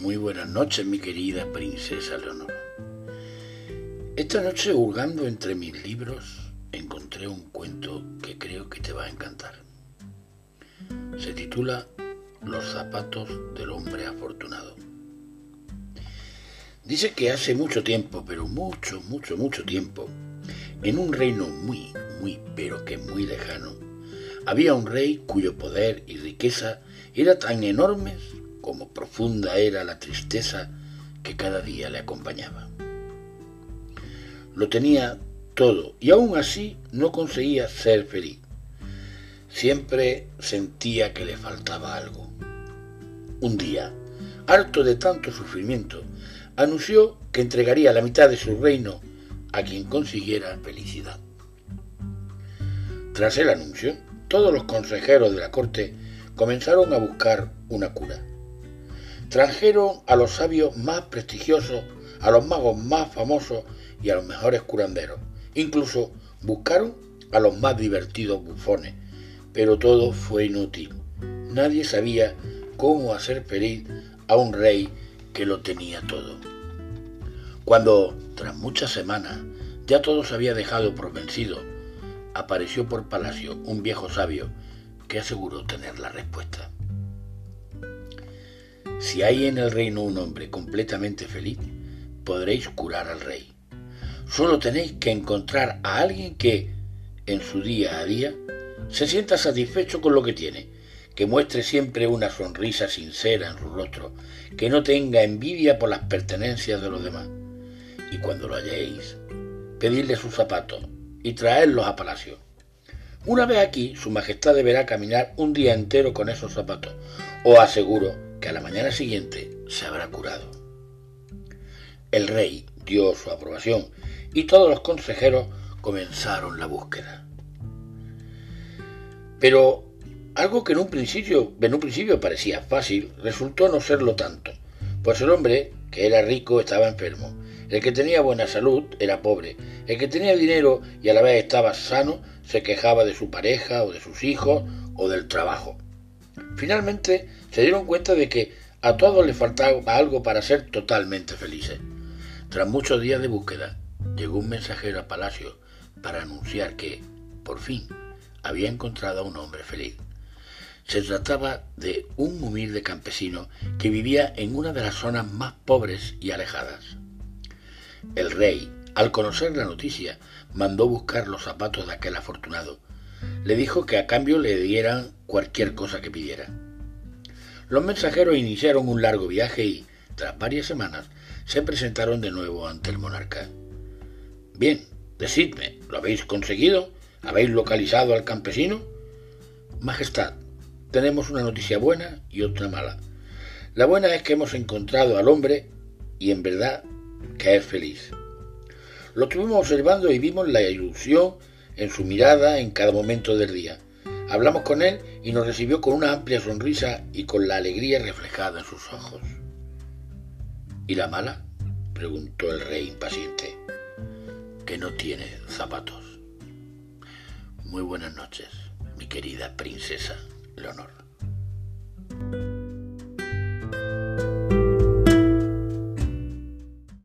noches, mi querida princesa Leonor. Esta noche, hurgando entre mis libros, encontré un cuento que creo que te va a encantar. Se titula Los zapatos del hombre afortunado. Dice que hace mucho tiempo, pero mucho, mucho, mucho tiempo, en un reino muy, muy, pero que muy lejano, había un rey cuyo poder y riqueza eran tan enormes como profunda era la tristeza que cada día le acompañaba. Lo tenía todo y aún así no conseguía ser feliz. Siempre sentía que le faltaba algo. Un día, harto de tanto sufrimiento, anunció que entregaría la mitad de su reino a quien consiguiera felicidad. Tras el anuncio, todos los consejeros de la corte comenzaron a buscar una cura. Trajeron a los sabios más prestigiosos, a los magos más famosos y a los mejores curanderos. Incluso buscaron a los más divertidos bufones, pero todo fue inútil. Nadie sabía cómo hacer feliz a un rey que lo tenía todo. Cuando, tras muchas semanas, ya todo se había dejado por vencido, apareció por palacio un viejo sabio que aseguró tener la respuesta. Si hay en el reino un hombre completamente feliz, podréis curar al rey. Solo tenéis que encontrar a alguien que, en su día a día, se sienta satisfecho con lo que tiene, que muestre siempre una sonrisa sincera en su rostro, que no tenga envidia por las pertenencias de los demás. Y cuando lo halléis, pedidle sus zapatos y traedlos a palacio. Una vez aquí, su majestad deberá caminar un día entero con esos zapatos. Os aseguro que a la mañana siguiente se habrá curado. El rey dio su aprobación y todos los consejeros comenzaron la búsqueda. Pero algo que en un principio, en un principio parecía fácil, resultó no serlo tanto, pues el hombre, que era rico, estaba enfermo, el que tenía buena salud era pobre, el que tenía dinero y a la vez estaba sano se quejaba de su pareja o de sus hijos o del trabajo. Finalmente se dieron cuenta de que a todos les faltaba algo para ser totalmente felices. Tras muchos días de búsqueda, llegó un mensajero a palacio para anunciar que, por fin, había encontrado a un hombre feliz. Se trataba de un humilde campesino que vivía en una de las zonas más pobres y alejadas. El rey, al conocer la noticia, mandó buscar los zapatos de aquel afortunado. Le dijo que a cambio le dieran cualquier cosa que pidiera. Los mensajeros iniciaron un largo viaje y, tras varias semanas, se presentaron de nuevo ante el monarca. Bien, decidme, ¿lo habéis conseguido? ¿Habéis localizado al campesino? Majestad, tenemos una noticia buena y otra mala. La buena es que hemos encontrado al hombre y en verdad que es feliz. Lo estuvimos observando y vimos la ilusión en su mirada en cada momento del día. Hablamos con él y nos recibió con una amplia sonrisa y con la alegría reflejada en sus ojos. ¿Y la mala? preguntó el rey impaciente, que no tiene zapatos. Muy buenas noches, mi querida princesa Leonor.